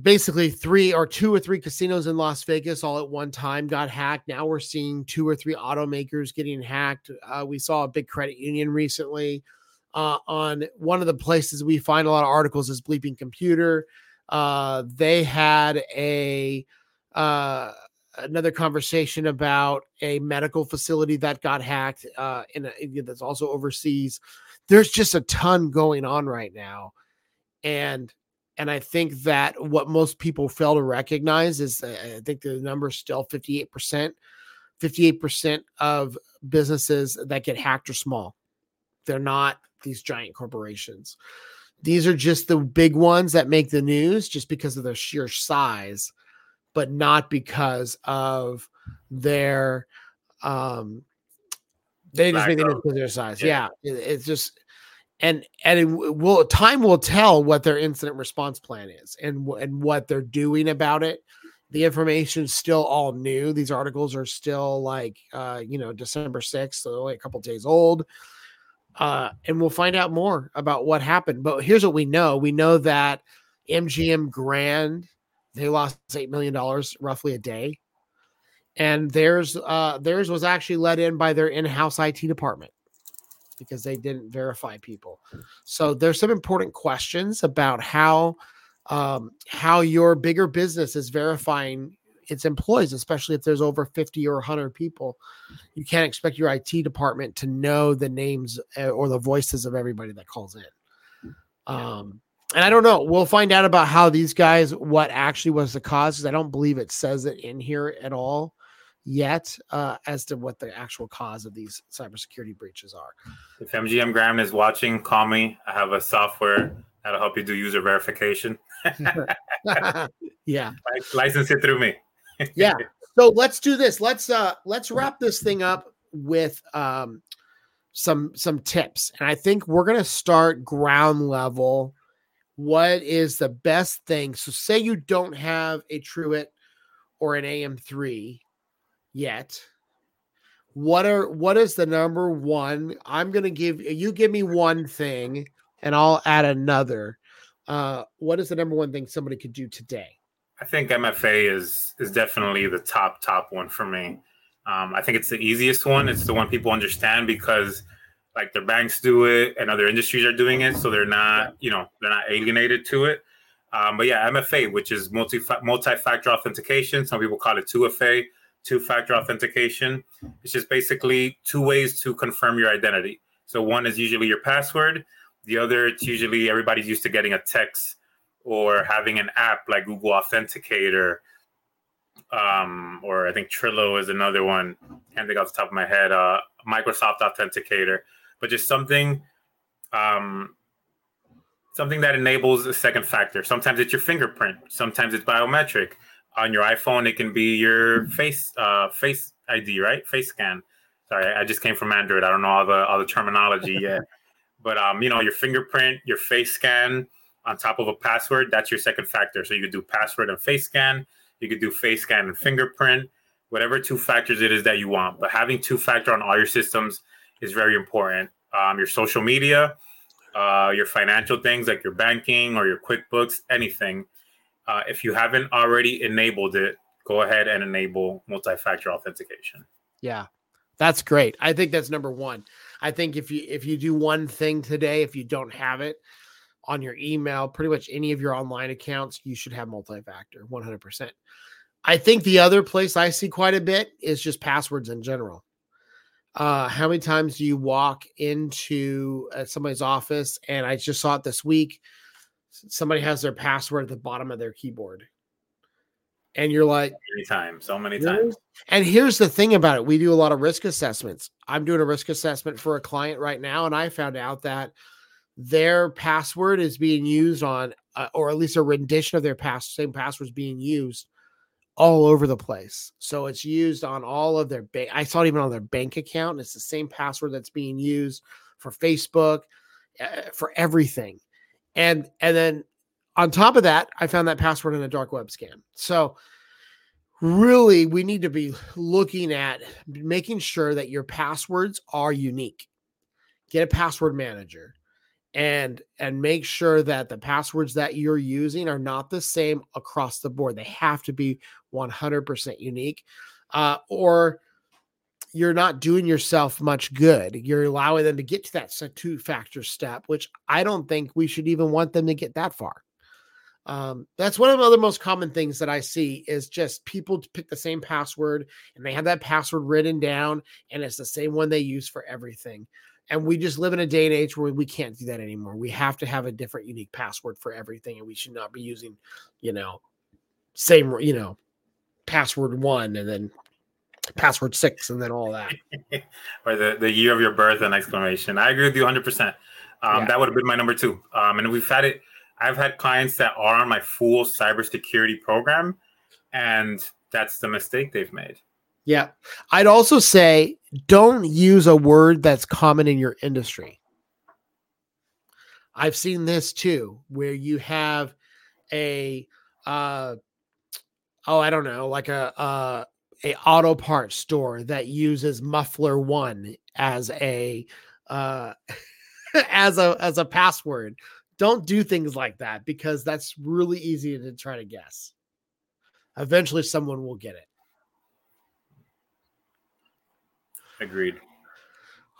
basically three or two or three casinos in Las Vegas all at one time got hacked. Now we're seeing two or three automakers getting hacked. Uh, we saw a big credit union recently. Uh, on one of the places we find a lot of articles is Bleeping Computer. Uh, they had a uh, another conversation about a medical facility that got hacked uh, in a, that's also overseas. There's just a ton going on right now, and and I think that what most people fail to recognize is uh, I think the number is still 58 percent. 58 percent of businesses that get hacked are small. They're not these giant corporations. These are just the big ones that make the news just because of their sheer size but not because of their um they just make the news because their size. Yeah, yeah it, it's just and and it will time will tell what their incident response plan is and and what they're doing about it. The information is still all new. These articles are still like uh, you know December sixth, so only a couple days old. Uh, and we'll find out more about what happened. But here's what we know: we know that MGM Grand they lost eight million dollars roughly a day, and theirs uh, theirs was actually let in by their in-house IT department because they didn't verify people. So there's some important questions about how um, how your bigger business is verifying its employees, especially if there's over 50 or 100 people. You can't expect your IT department to know the names eh, or the voices of everybody that calls in. Um, and I don't know. We'll find out about how these guys, what actually was the cause, because I don't believe it says it in here at all yet uh, as to what the actual cause of these cybersecurity breaches are. If MGM Grand is watching, call me. I have a software that'll help you do user verification. <laughs> yeah, license it through me. <laughs> yeah. So let's do this. Let's uh let's wrap this thing up with um some some tips, and I think we're gonna start ground level what is the best thing? So, say you don't have a Truett or an AM3 yet. What are what is the number one? I'm gonna give you give me one thing and I'll add another. Uh, what is the number one thing somebody could do today? I think MFA is is definitely the top top one for me. Um, I think it's the easiest one. It's the one people understand because like their banks do it and other industries are doing it so they're not you know they're not alienated to it Um, but yeah, MFA, which is multi multi-factor authentication. Some people call it 2FA, two-factor authentication. It's just basically two ways to confirm your identity. So one is usually your password. The other, it's usually everybody's used to getting a text or having an app like Google Authenticator, um, or I think Trillo is another one. Can't think off the top of my head. Uh, Microsoft Authenticator, but just something um, something that enables a second factor. Sometimes it's your fingerprint. Sometimes it's biometric. On your iPhone, it can be your face uh, face ID, right? Face scan. Sorry, I just came from Android. I don't know all the all the terminology <laughs> yet. But um, you know, your fingerprint, your face scan on top of a password, that's your second factor. So you could do password and face scan. You could do face scan and fingerprint, whatever two factors it is that you want. But having two factor on all your systems is very important. Um, your social media, uh, your financial things like your banking or your QuickBooks, anything. Uh, if you haven't already enabled it, go ahead and enable multi-factor authentication. Yeah, that's great. I think that's number one. I think if you if you do one thing today, if you don't have it on your email, pretty much any of your online accounts, you should have multi-factor 100%. I think the other place I see quite a bit is just passwords in general. Uh, how many times do you walk into uh, somebody's office? And I just saw it this week. Somebody has their password at the bottom of their keyboard. And you're like, many times, so many times. And here's the thing about it we do a lot of risk assessments. I'm doing a risk assessment for a client right now, and I found out that their password is being used on, uh, or at least a rendition of their pass, same password is being used all over the place. So it's used on all of their bank. I saw it even on their bank account. And it's the same password that's being used for Facebook, uh, for everything. And and then on top of that, I found that password in a dark web scan. So really we need to be looking at making sure that your passwords are unique. Get a password manager and and make sure that the passwords that you're using are not the same across the board. They have to be 100% unique, uh, or you're not doing yourself much good. You're allowing them to get to that two factor step, which I don't think we should even want them to get that far. Um, that's one of the other most common things that I see is just people pick the same password and they have that password written down and it's the same one they use for everything. And we just live in a day and age where we can't do that anymore. We have to have a different unique password for everything. And we should not be using, you know, same, you know, password one and then password six and then all that. <laughs> or the, the year of your birth and exclamation. I agree with you 100%. Um, yeah. That would have been my number two. Um, and we've had it, I've had clients that are on my full cybersecurity program, and that's the mistake they've made. Yeah. I'd also say don't use a word that's common in your industry. I've seen this too, where you have a uh oh, I don't know, like a uh a auto parts store that uses muffler one as a uh <laughs> as a as a password. Don't do things like that because that's really easy to try to guess. Eventually someone will get it. Agreed.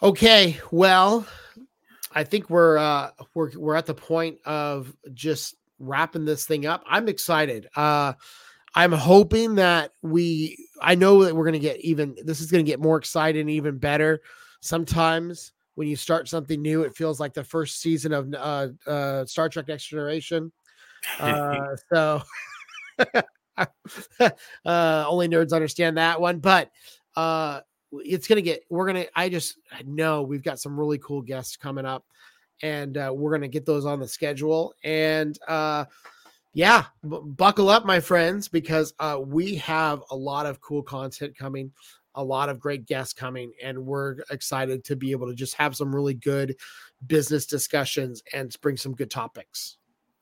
Okay, well, I think we're uh we're we're at the point of just wrapping this thing up. I'm excited. Uh I'm hoping that we I know that we're going to get even this is going to get more exciting even better. Sometimes when you start something new, it feels like the first season of uh, uh, Star Trek Next Generation. <laughs> Uh, so <laughs> uh, only nerds understand that one, but uh, it's gonna get we're gonna i just know we've got some really cool guests coming up and uh, we're gonna get those on the schedule and uh yeah b- buckle up my friends because uh we have a lot of cool content coming a lot of great guests coming and we're excited to be able to just have some really good business discussions and bring some good topics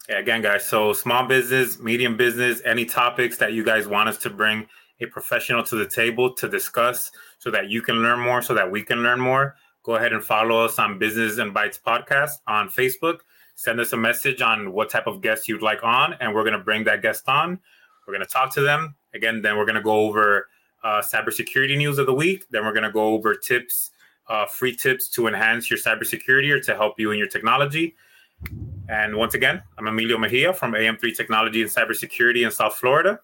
yeah again guys so small business medium business any topics that you guys want us to bring a professional to the table to discuss so that you can learn more, so that we can learn more, go ahead and follow us on Business and Bytes Podcast on Facebook. Send us a message on what type of guest you'd like on, and we're going to bring that guest on. We're going to talk to them. Again, then we're going to go over uh, cybersecurity news of the week. Then we're going to go over tips, uh, free tips to enhance your cybersecurity or to help you in your technology. And once again, I'm Emilio Mejia from AM3 Technology and Cybersecurity in South Florida.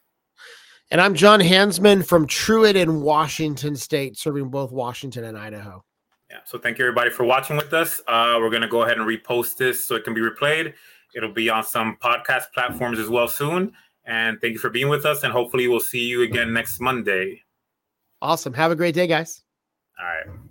And I'm John Hansman from Truett in Washington State, serving both Washington and Idaho. Yeah. So thank you everybody for watching with us. Uh, we're going to go ahead and repost this so it can be replayed. It'll be on some podcast platforms as well soon. And thank you for being with us. And hopefully we'll see you again next Monday. Awesome. Have a great day, guys. All right.